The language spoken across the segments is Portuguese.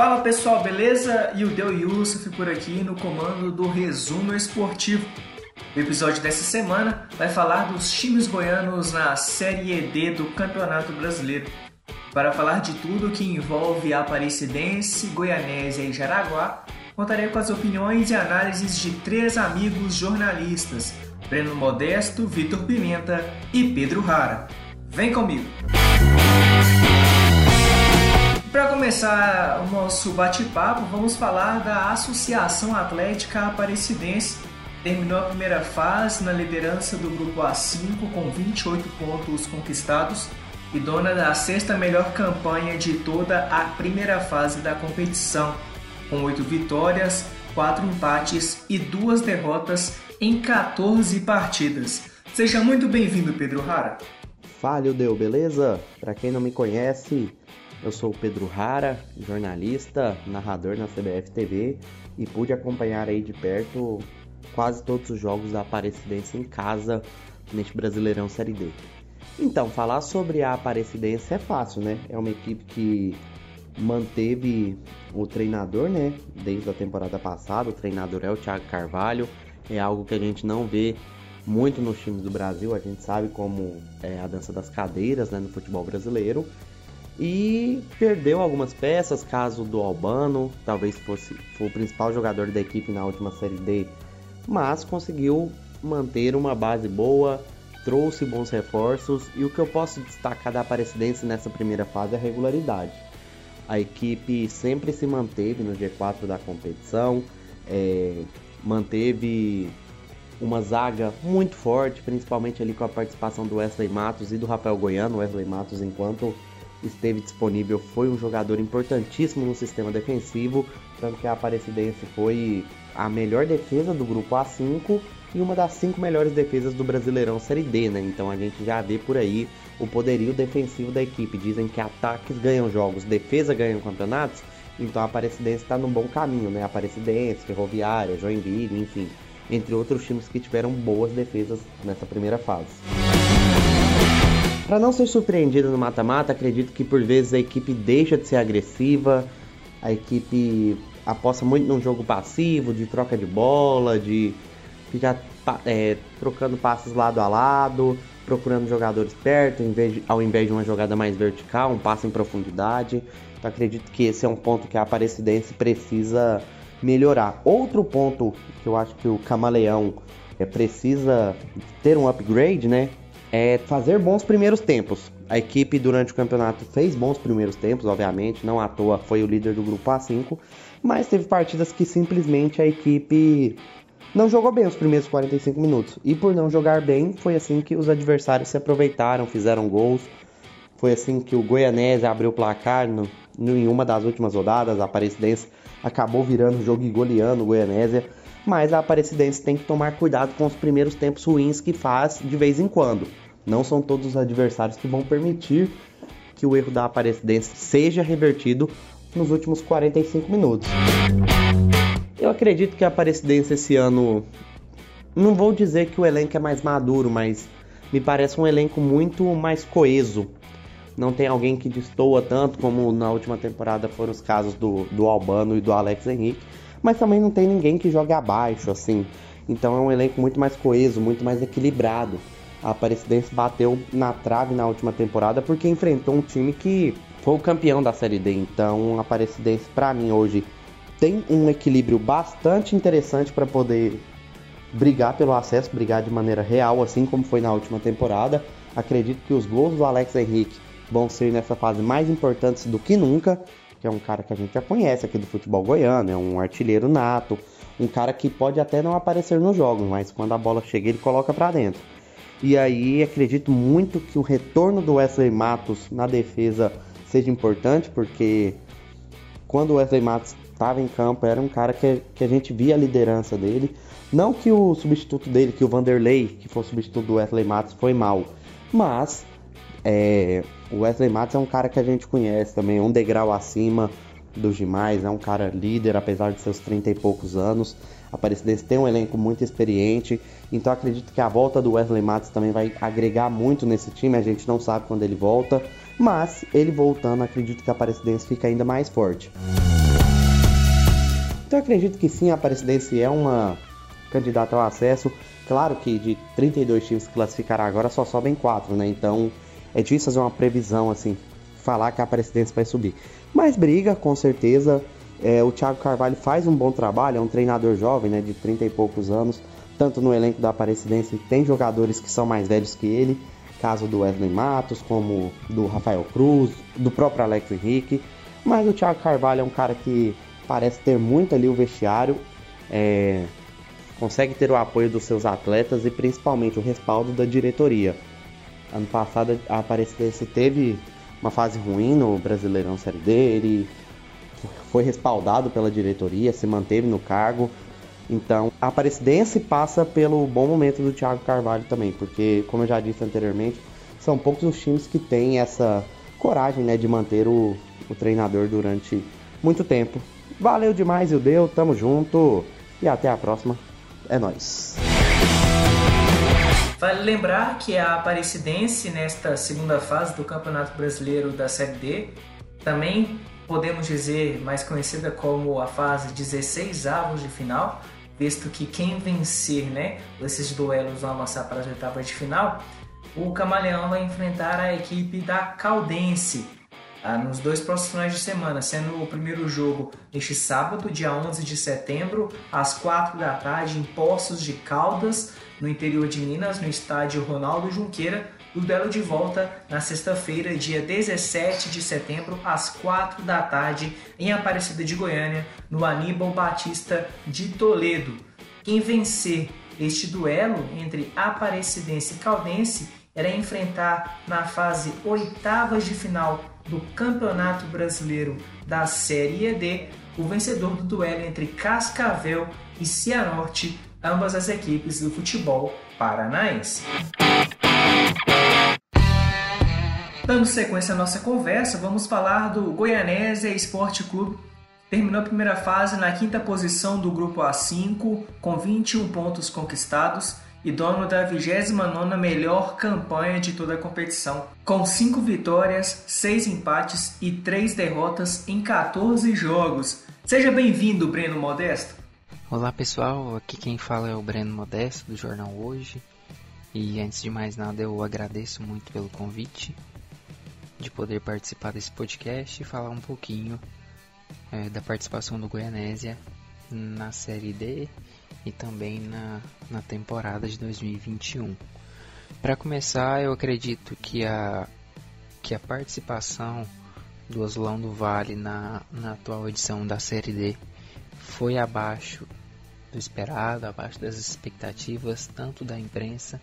Fala pessoal, beleza? E o Del Yusuf por aqui no comando do Resumo Esportivo. O episódio dessa semana vai falar dos times goianos na Série D do Campeonato Brasileiro. Para falar de tudo que envolve a Aparecidense, Goianésia e Jaraguá, contarei com as opiniões e análises de três amigos jornalistas, Breno Modesto, Vitor Pimenta e Pedro Rara. Vem comigo! Para começar o nosso bate-papo, vamos falar da Associação Atlética Aparecidense. Terminou a primeira fase na liderança do grupo A5 com 28 pontos conquistados e dona da sexta melhor campanha de toda a primeira fase da competição, com 8 vitórias, 4 empates e 2 derrotas em 14 partidas. Seja muito bem-vindo, Pedro Rara. Fala, Deu, beleza? Para quem não me conhece, eu sou o Pedro Rara, jornalista, narrador na CBF TV e pude acompanhar aí de perto quase todos os jogos da Aparecidense em casa neste Brasileirão Série D. Então, falar sobre a Aparecidense é fácil, né? É uma equipe que manteve o treinador, né? Desde a temporada passada, o treinador é o Thiago Carvalho, é algo que a gente não vê muito nos times do Brasil, a gente sabe como é a dança das cadeiras né, no futebol brasileiro e perdeu algumas peças, caso do Albano, talvez fosse foi o principal jogador da equipe na última Série D, mas conseguiu manter uma base boa, trouxe bons reforços e o que eu posso destacar da Aparecidense nessa primeira fase é a regularidade. A equipe sempre se manteve no G4 da competição, é, manteve uma zaga muito forte, principalmente ali com a participação do Wesley Matos e do Rafael Goiano. Wesley Matos, enquanto esteve disponível, foi um jogador importantíssimo no sistema defensivo, tanto que a Aparecidense foi a melhor defesa do grupo A5 e uma das cinco melhores defesas do Brasileirão Série D, né? Então a gente já vê por aí o poderio defensivo da equipe. Dizem que ataques ganham jogos, defesa ganham campeonatos. Então a Aparecidense está no bom caminho, né? Aparecidense, Ferroviária, Joinville, enfim, entre outros times que tiveram boas defesas nessa primeira fase. Para não ser surpreendido no mata-mata, acredito que por vezes a equipe deixa de ser agressiva, a equipe aposta muito num jogo passivo, de troca de bola, de ficar é, trocando passes lado a lado, procurando jogadores perto, ao invés de uma jogada mais vertical, um passe em profundidade. Então, acredito que esse é um ponto que a Aparecidense precisa melhorar. Outro ponto que eu acho que o Camaleão é, precisa ter um upgrade, né? É fazer bons primeiros tempos. A equipe durante o campeonato fez bons primeiros tempos, obviamente, não à toa foi o líder do grupo A5, mas teve partidas que simplesmente a equipe não jogou bem os primeiros 45 minutos. E por não jogar bem, foi assim que os adversários se aproveitaram, fizeram gols. Foi assim que o Goianese abriu o placar no, no, em uma das últimas rodadas. A Aparecidense acabou virando o jogo e goleando o Goianésia. Mas a Aparecidense tem que tomar cuidado com os primeiros tempos ruins que faz de vez em quando. Não são todos os adversários que vão permitir que o erro da Aparecidense seja revertido nos últimos 45 minutos. Eu acredito que a Aparecidense esse ano, não vou dizer que o elenco é mais maduro, mas me parece um elenco muito mais coeso. Não tem alguém que destoa tanto como na última temporada foram os casos do, do Albano e do Alex Henrique, mas também não tem ninguém que jogue abaixo, assim. Então é um elenco muito mais coeso, muito mais equilibrado a Aparecidense bateu na trave na última temporada porque enfrentou um time que foi o campeão da Série D. Então, a Aparecidense, para mim, hoje tem um equilíbrio bastante interessante para poder brigar pelo acesso, brigar de maneira real, assim como foi na última temporada. Acredito que os gols do Alex Henrique vão ser nessa fase mais importantes do que nunca, que é um cara que a gente já conhece aqui do futebol goiano, é um artilheiro nato, um cara que pode até não aparecer nos jogos, mas quando a bola chega ele coloca para dentro. E aí acredito muito que o retorno do Wesley Matos na defesa seja importante, porque quando o Wesley Matos estava em campo era um cara que, que a gente via a liderança dele. Não que o substituto dele, que o Vanderlei, que foi o substituto do Wesley Matos, foi mal, mas é, o Wesley Matos é um cara que a gente conhece também, um degrau acima dos demais, é um cara líder, apesar de seus 30 e poucos anos. A Aparecidense tem um elenco muito experiente, então acredito que a volta do Wesley Matos também vai agregar muito nesse time. A gente não sabe quando ele volta, mas ele voltando, acredito que a Aparecidense fica ainda mais forte. Então acredito que sim, a Aparecidense é uma candidata ao acesso. Claro que de 32 times que classificará agora só sobem 4, né? Então é difícil fazer uma previsão assim, falar que a Aparecidense vai subir. Mas briga, com certeza. É, o Thiago Carvalho faz um bom trabalho, é um treinador jovem, né, de 30 e poucos anos. Tanto no elenco da Aparecidense tem jogadores que são mais velhos que ele, caso do Wesley Matos, como do Rafael Cruz, do próprio Alex Henrique. Mas o Thiago Carvalho é um cara que parece ter muito ali o vestiário, é, consegue ter o apoio dos seus atletas e principalmente o respaldo da diretoria. Ano passado a Aparecidense teve uma fase ruim no Brasileirão Série D, ele foi respaldado pela diretoria, se manteve no cargo. Então, a Aparecidense passa pelo bom momento do Thiago Carvalho também, porque, como eu já disse anteriormente, são poucos os times que têm essa coragem né, de manter o, o treinador durante muito tempo. Valeu demais, Ildeu, tamo junto e até a próxima. É nóis. Vale lembrar que a Aparecidense, nesta segunda fase do Campeonato Brasileiro da Série D, também podemos dizer mais conhecida como a fase 16 avos de final, visto que quem vencer né, esses duelos vão avançar para as oitavas de final, o Camaleão vai enfrentar a equipe da Caldense ah, nos dois próximos finais de semana, sendo o primeiro jogo neste sábado, dia 11 de setembro, às 4 da tarde, em Poços de Caldas, no interior de Minas, no estádio Ronaldo Junqueira. O duelo de volta na sexta-feira, dia 17 de setembro, às 4 da tarde, em Aparecida de Goiânia, no Aníbal Batista de Toledo. Quem vencer este duelo entre Aparecidense e Caldense irá enfrentar na fase oitavas de final do Campeonato Brasileiro da Série ED o vencedor do duelo entre Cascavel e Cianorte, ambas as equipes do futebol paranaense. Dando sequência à nossa conversa, vamos falar do Goianésia Esporte Clube. Terminou a primeira fase na quinta posição do grupo A5, com 21 pontos conquistados e dono da 29ª melhor campanha de toda a competição, com 5 vitórias, 6 empates e 3 derrotas em 14 jogos. Seja bem-vindo, Breno Modesto. Olá pessoal, aqui quem fala é o Breno Modesto do Jornal Hoje. E antes de mais nada, eu agradeço muito pelo convite de poder participar desse podcast e falar um pouquinho é, da participação do Goianésia na Série D e também na, na temporada de 2021. Para começar, eu acredito que a, que a participação do Azulão do Vale na, na atual edição da Série D foi abaixo do esperado, abaixo das expectativas tanto da imprensa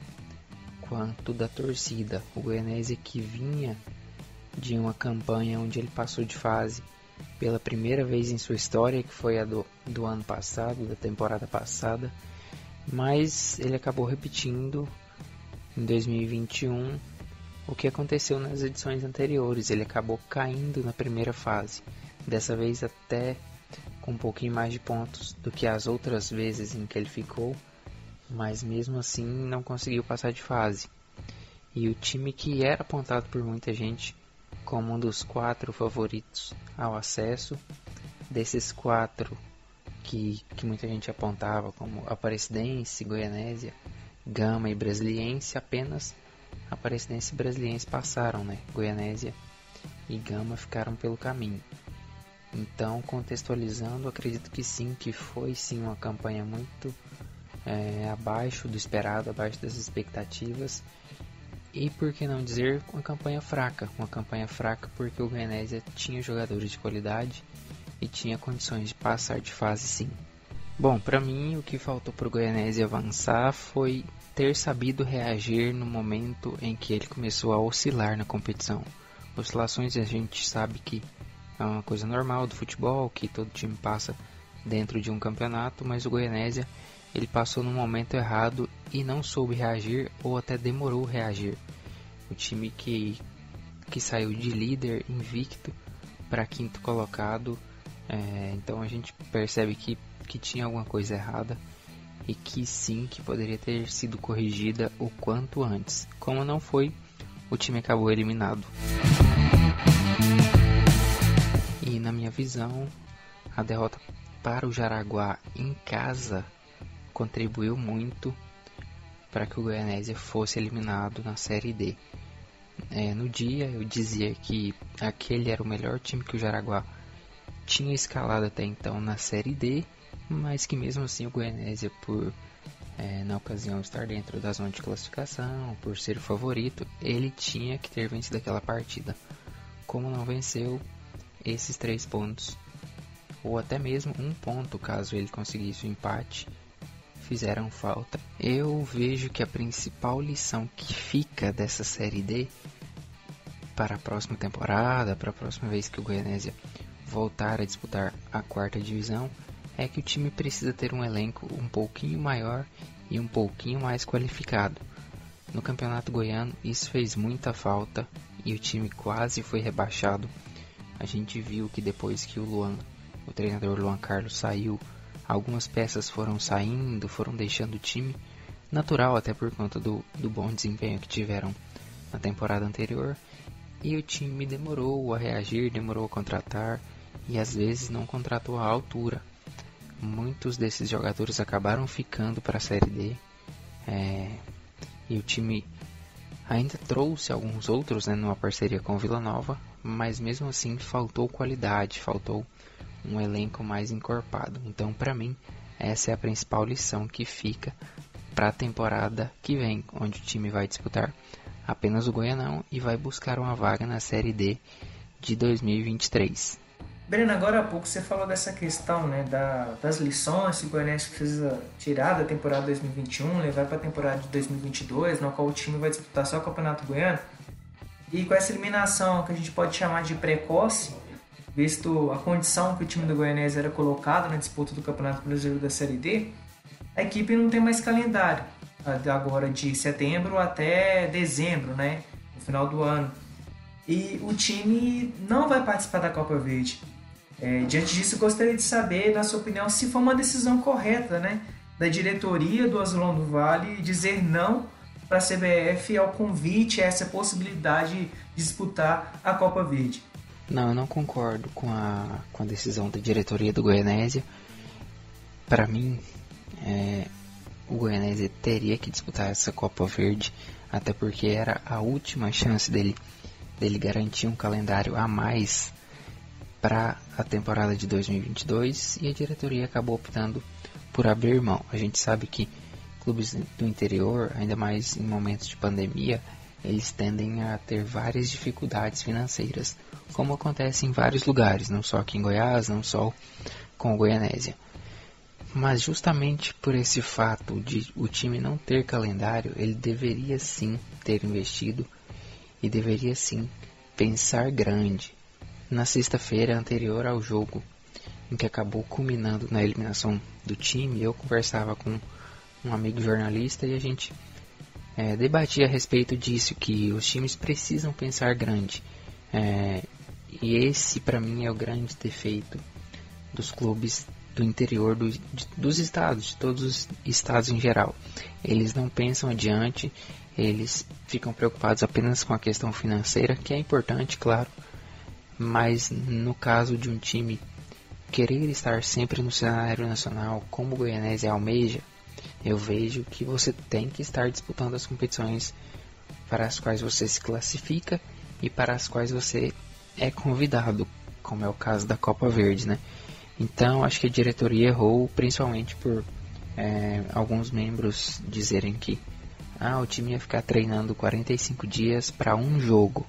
quanto da torcida. O Goianese que vinha de uma campanha onde ele passou de fase pela primeira vez em sua história, que foi a do, do ano passado, da temporada passada, mas ele acabou repetindo em 2021 o que aconteceu nas edições anteriores. Ele acabou caindo na primeira fase, dessa vez até com um pouquinho mais de pontos do que as outras vezes em que ele ficou, mas mesmo assim não conseguiu passar de fase. E o time que era apontado por muita gente como um dos quatro favoritos ao acesso. Desses quatro que, que muita gente apontava como Aparecidense, Goianésia, Gama e Brasiliense, apenas Aparecidense e Brasiliense passaram, né? Goianésia e Gama ficaram pelo caminho. Então, contextualizando, acredito que sim, que foi sim uma campanha muito é, abaixo do esperado, abaixo das expectativas e por que não dizer uma campanha fraca? Uma campanha fraca porque o Goianésia tinha jogadores de qualidade e tinha condições de passar de fase sim. Bom, para mim o que faltou para o Goianésia avançar foi ter sabido reagir no momento em que ele começou a oscilar na competição. Oscilações a gente sabe que é uma coisa normal do futebol, que todo time passa dentro de um campeonato, mas o Goianésia ele passou no momento errado e não soube reagir ou até demorou reagir. O time que, que saiu de líder invicto para quinto colocado, é, então a gente percebe que, que tinha alguma coisa errada e que sim, que poderia ter sido corrigida o quanto antes. Como não foi, o time acabou eliminado. E na minha visão, a derrota para o Jaraguá em casa contribuiu muito para que o Goianésia fosse eliminado na Série D. É, no dia eu dizia que aquele era o melhor time que o Jaraguá tinha escalado até então na Série D, mas que mesmo assim o Goianésia, por é, na ocasião estar dentro da zona de classificação, por ser o favorito, ele tinha que ter vencido aquela partida. Como não venceu, esses três pontos, ou até mesmo um ponto caso ele conseguisse o empate, fizeram falta. Eu vejo que a principal lição que fica dessa Série D para a próxima temporada, para a próxima vez que o Goianésia voltar a disputar a quarta divisão, é que o time precisa ter um elenco um pouquinho maior e um pouquinho mais qualificado. No Campeonato Goiano, isso fez muita falta e o time quase foi rebaixado. A gente viu que depois que o Luan, o treinador Luan Carlos saiu, Algumas peças foram saindo, foram deixando o time, natural até por conta do, do bom desempenho que tiveram na temporada anterior. E o time demorou a reagir, demorou a contratar e às vezes não contratou à altura. Muitos desses jogadores acabaram ficando para a Série D é, e o time ainda trouxe alguns outros né, numa parceria com o Vila Nova, mas mesmo assim faltou qualidade, faltou um elenco mais encorpado. Então, para mim, essa é a principal lição que fica para a temporada que vem, onde o time vai disputar apenas o Goianão e vai buscar uma vaga na Série D de 2023. Breno, agora há pouco você falou dessa questão né, da, das lições que o Goianense precisa tirar da temporada 2021, levar para a temporada de 2022, na qual o time vai disputar só o Campeonato Goiano. E com essa eliminação que a gente pode chamar de precoce, visto a condição que o time do Goianese era colocado na disputa do Campeonato Brasileiro da Série D, a equipe não tem mais calendário agora de setembro até dezembro, né, no final do ano. E o time não vai participar da Copa Verde. É, diante disso, gostaria de saber, na sua opinião, se foi uma decisão correta, né, da diretoria do Azulão do Vale dizer não para a CBF ao convite, a essa possibilidade de disputar a Copa Verde. Não, eu não concordo com a, com a decisão da diretoria do Goianésia. Para mim, é, o Goianésia teria que disputar essa Copa Verde, até porque era a última chance dele, dele garantir um calendário a mais para a temporada de 2022 e a diretoria acabou optando por abrir mão. A gente sabe que clubes do interior, ainda mais em momentos de pandemia, eles tendem a ter várias dificuldades financeiras, como acontece em vários lugares, não só aqui em Goiás, não só com o Goianésia. Mas justamente por esse fato de o time não ter calendário, ele deveria sim ter investido e deveria sim pensar grande. Na sexta-feira anterior ao jogo, em que acabou culminando na eliminação do time, eu conversava com um amigo jornalista e a gente é, debatia a respeito disso, que os times precisam pensar grande. É, e esse, para mim, é o grande defeito dos clubes do interior do, de, dos estados, de todos os estados em geral. Eles não pensam adiante, eles ficam preocupados apenas com a questão financeira, que é importante, claro, mas no caso de um time querer estar sempre no cenário nacional, como o Goianese almeja, eu vejo que você tem que estar disputando as competições para as quais você se classifica e para as quais você é convidado, como é o caso da Copa Verde, né? Então acho que a diretoria errou, principalmente por é, alguns membros dizerem que ah, o time ia ficar treinando 45 dias para um jogo.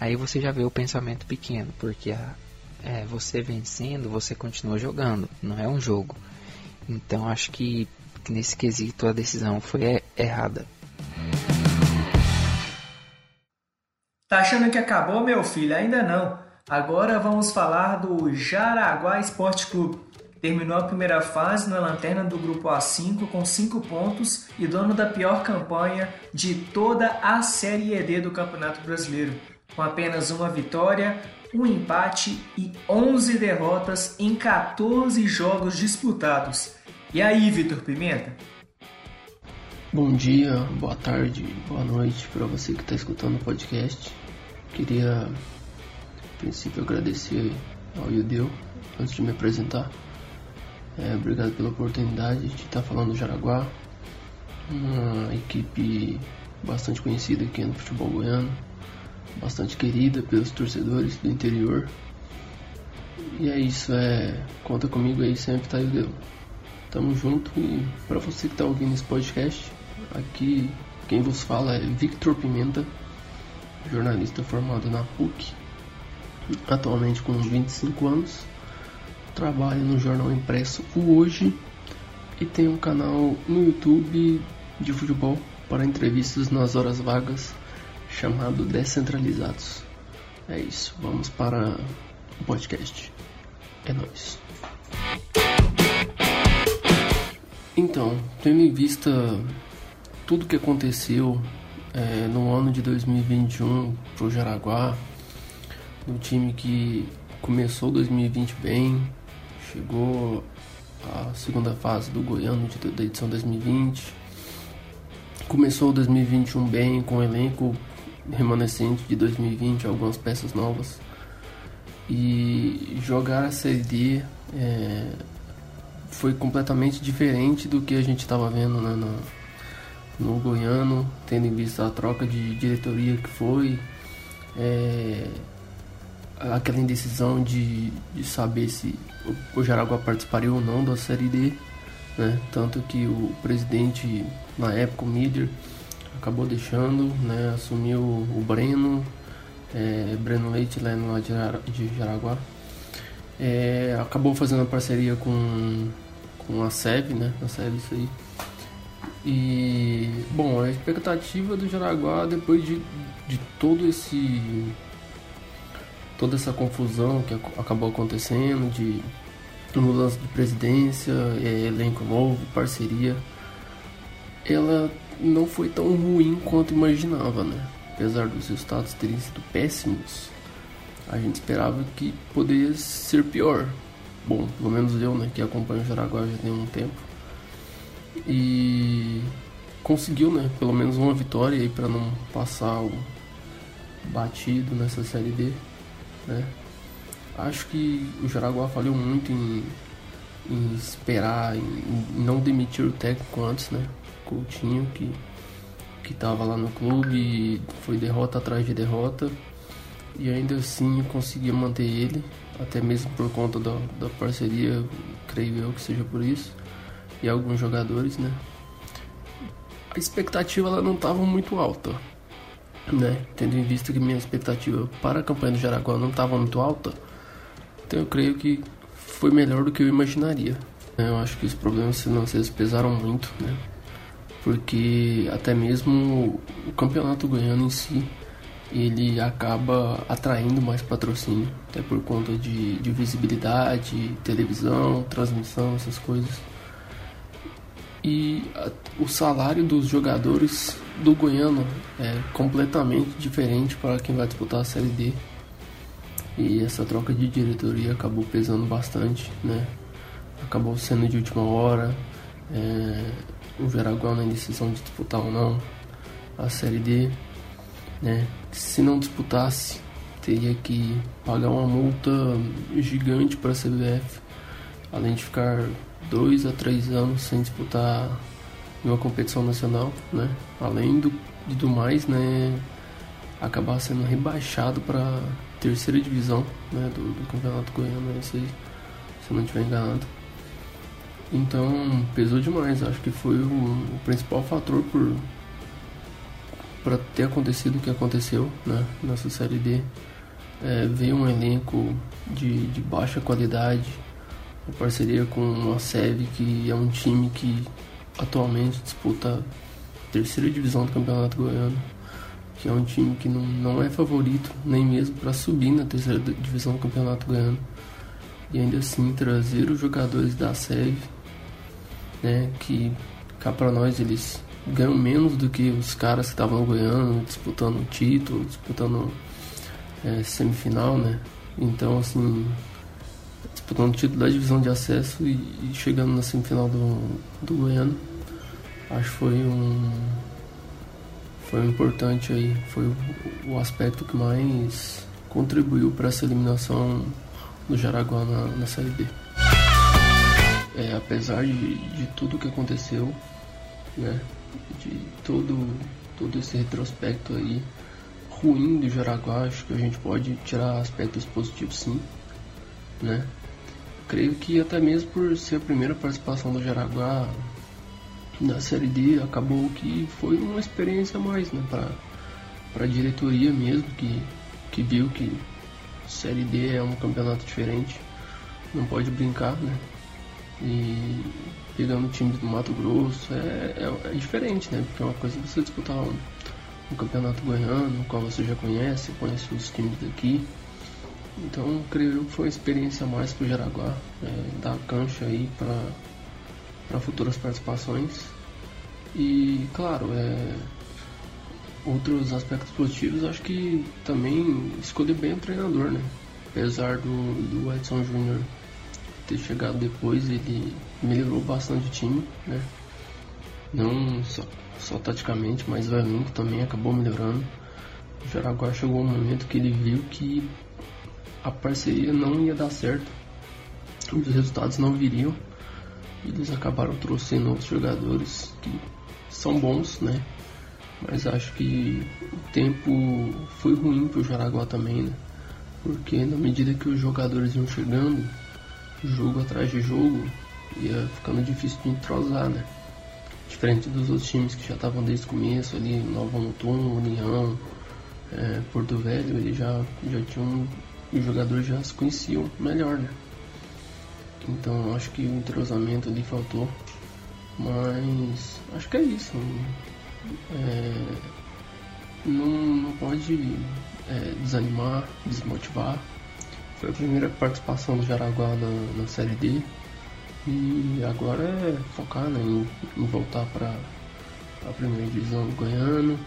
Aí você já vê o pensamento pequeno, porque a, é, você vencendo, você continua jogando, não é um jogo. Então acho que que nesse quesito a decisão foi errada. Tá achando que acabou, meu filho? Ainda não. Agora vamos falar do Jaraguá Esporte Clube. Terminou a primeira fase na lanterna do grupo A5 com 5 pontos e dono da pior campanha de toda a Série ED do Campeonato Brasileiro, com apenas uma vitória, um empate e 11 derrotas em 14 jogos disputados. E aí, Vitor Pimenta? Bom dia, boa tarde, boa noite para você que está escutando o podcast. Queria, a princípio, agradecer ao Yudeu antes de me apresentar. É, obrigado pela oportunidade de estar falando do Jaraguá, uma equipe bastante conhecida aqui no futebol goiano, bastante querida pelos torcedores do interior. E é isso, é, conta comigo aí sempre, tá, Deus. Tamo junto e para você que tá ouvindo esse podcast, aqui quem vos fala é Victor Pimenta, jornalista formado na PUC, atualmente com 25 anos, trabalha no jornal impresso O Hoje e tem um canal no YouTube de futebol para entrevistas nas horas vagas chamado Descentralizados. É isso, vamos para o podcast. É nóis. Então, tendo em vista tudo que aconteceu é, no ano de 2021 pro Jaraguá, no time que começou 2020 bem, chegou à segunda fase do Goiano de, da edição 2020, começou 2021 bem com o elenco remanescente de 2020, algumas peças novas e jogar a Série D é, foi completamente diferente do que a gente estava vendo né, no, no Goiano, tendo em vista a troca de diretoria que foi, é, aquela indecisão de, de saber se o, o Jaraguá participaria ou não da Série D, né, tanto que o presidente, na época, o Mider, acabou deixando, né, assumiu o Breno, é, Breno Leite, lá de Jaraguá. É, acabou fazendo a parceria com com a SEB, né? A SEB, isso aí. E, bom, a expectativa do Jaraguá, depois de, de todo esse. toda essa confusão que acabou acontecendo, de mudança de presidência, é, elenco novo, parceria, ela não foi tão ruim quanto imaginava, né? Apesar dos resultados terem sido péssimos, a gente esperava que poderia ser pior, bom, pelo menos eu, né, que acompanho o Jaraguá já tem um tempo. E conseguiu, né, pelo menos uma vitória aí para não passar o batido nessa série D, né? Acho que o Jaraguá falhou muito em, em esperar, em, em, não demitir o técnico antes, né? Coutinho que que estava lá no clube, foi derrota atrás de derrota e ainda assim eu consegui manter ele até mesmo por conta da, da parceria, creio eu que seja por isso, e alguns jogadores, né? A expectativa ela não estava muito alta, né? Tendo em vista que minha expectativa para a campanha do Jaraguá não estava muito alta, então eu creio que foi melhor do que eu imaginaria. Eu acho que os problemas financeiros pesaram muito, né? Porque até mesmo o campeonato goiano em si ele acaba atraindo mais patrocínio, até por conta de, de visibilidade, televisão, transmissão, essas coisas. E a, o salário dos jogadores do Goiano é completamente diferente para quem vai disputar a Série D. E essa troca de diretoria acabou pesando bastante, né? Acabou sendo de última hora. É, o Jaraguá na indecisão de disputar ou não a Série D né? Se não disputasse, teria que pagar uma multa gigante para a CBF, além de ficar dois a três anos sem disputar uma competição nacional, né? Além do, do mais, né? Acabar sendo rebaixado para terceira divisão, né? Do, do campeonato goiano, aí, se eu não estiver enganado. Então pesou demais, acho que foi o, o principal fator por para ter acontecido o que aconteceu né, nessa série D. É, veio um elenco de, de baixa qualidade, em parceria com a SEV, que é um time que atualmente disputa a terceira divisão do Campeonato Goiano, que é um time que não, não é favorito nem mesmo para subir na terceira divisão do Campeonato Goiano. E ainda assim trazer os jogadores da SEV, né, que cá para nós eles ganham menos do que os caras que estavam ganhando, disputando título, disputando é, semifinal, né? Então, assim, disputando título da divisão de acesso e, e chegando na semifinal do, do Goiano, acho que foi um foi importante aí, foi o, o aspecto que mais contribuiu para essa eliminação do Jaraguá na, na Série B. é, apesar de, de tudo que aconteceu, né, de todo, todo esse retrospecto aí ruim do Jaraguá, acho que a gente pode tirar aspectos positivos sim, né. Creio que até mesmo por ser a primeira participação do Jaraguá na Série D, acabou que foi uma experiência a mais, né, para a diretoria mesmo, que, que viu que Série D é um campeonato diferente, não pode brincar, né? E pegando times do Mato Grosso é, é, é, diferente, né? Porque é uma coisa você disputar um, um campeonato goiano, o qual você já conhece, conhece os times daqui. Então creio que foi uma experiência mais para o Jaraguá, é, dar cancha aí para futuras participações. E claro, é, outros aspectos positivos, acho que também escolher bem o treinador, né? Apesar do, do Edson Júnior ter chegado depois, ele melhorou bastante o time, né? Não só, só taticamente, mas o elenco também acabou melhorando. O Jaraguá chegou um momento que ele viu que a parceria não ia dar certo, os resultados não viriam. E eles acabaram trouxendo outros jogadores que são bons, né? Mas acho que o tempo foi ruim para o Jaraguá também, né? Porque na medida que os jogadores iam chegando, jogo atrás de jogo, ia ficando difícil de entrosar, né? Diferente dos outros times que já estavam desde o começo ali, Nova Mutum, União, é, Porto Velho, eles já, já tinham. Os jogadores já se conheciam melhor, né? Então acho que o entrosamento ali faltou. Mas acho que é isso. É, não, não pode é, desanimar, desmotivar. Foi a primeira participação do Jaraguá na, na Série D. E agora é focar né, em, em voltar para a primeira divisão do Goiano.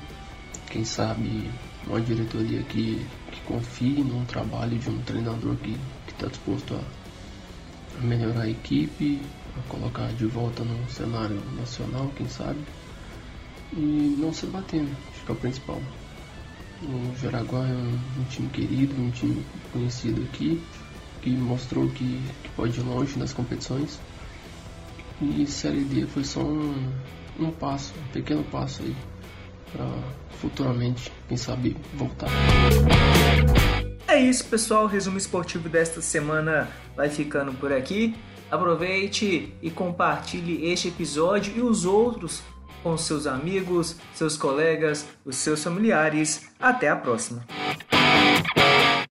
Quem sabe uma diretoria que, que confie no trabalho de um treinador que está disposto a, a melhorar a equipe, a colocar de volta no cenário nacional, quem sabe e não se batendo, acho que é o principal. O Jaraguá é um, um time querido, um time conhecido aqui, que mostrou que, que pode ir longe nas competições. E Série D foi só um, um passo, um pequeno passo aí, para futuramente, quem sabe, voltar. É isso, pessoal. O resumo esportivo desta semana vai ficando por aqui. Aproveite e compartilhe este episódio e os outros com seus amigos, seus colegas, os seus familiares. Até a próxima!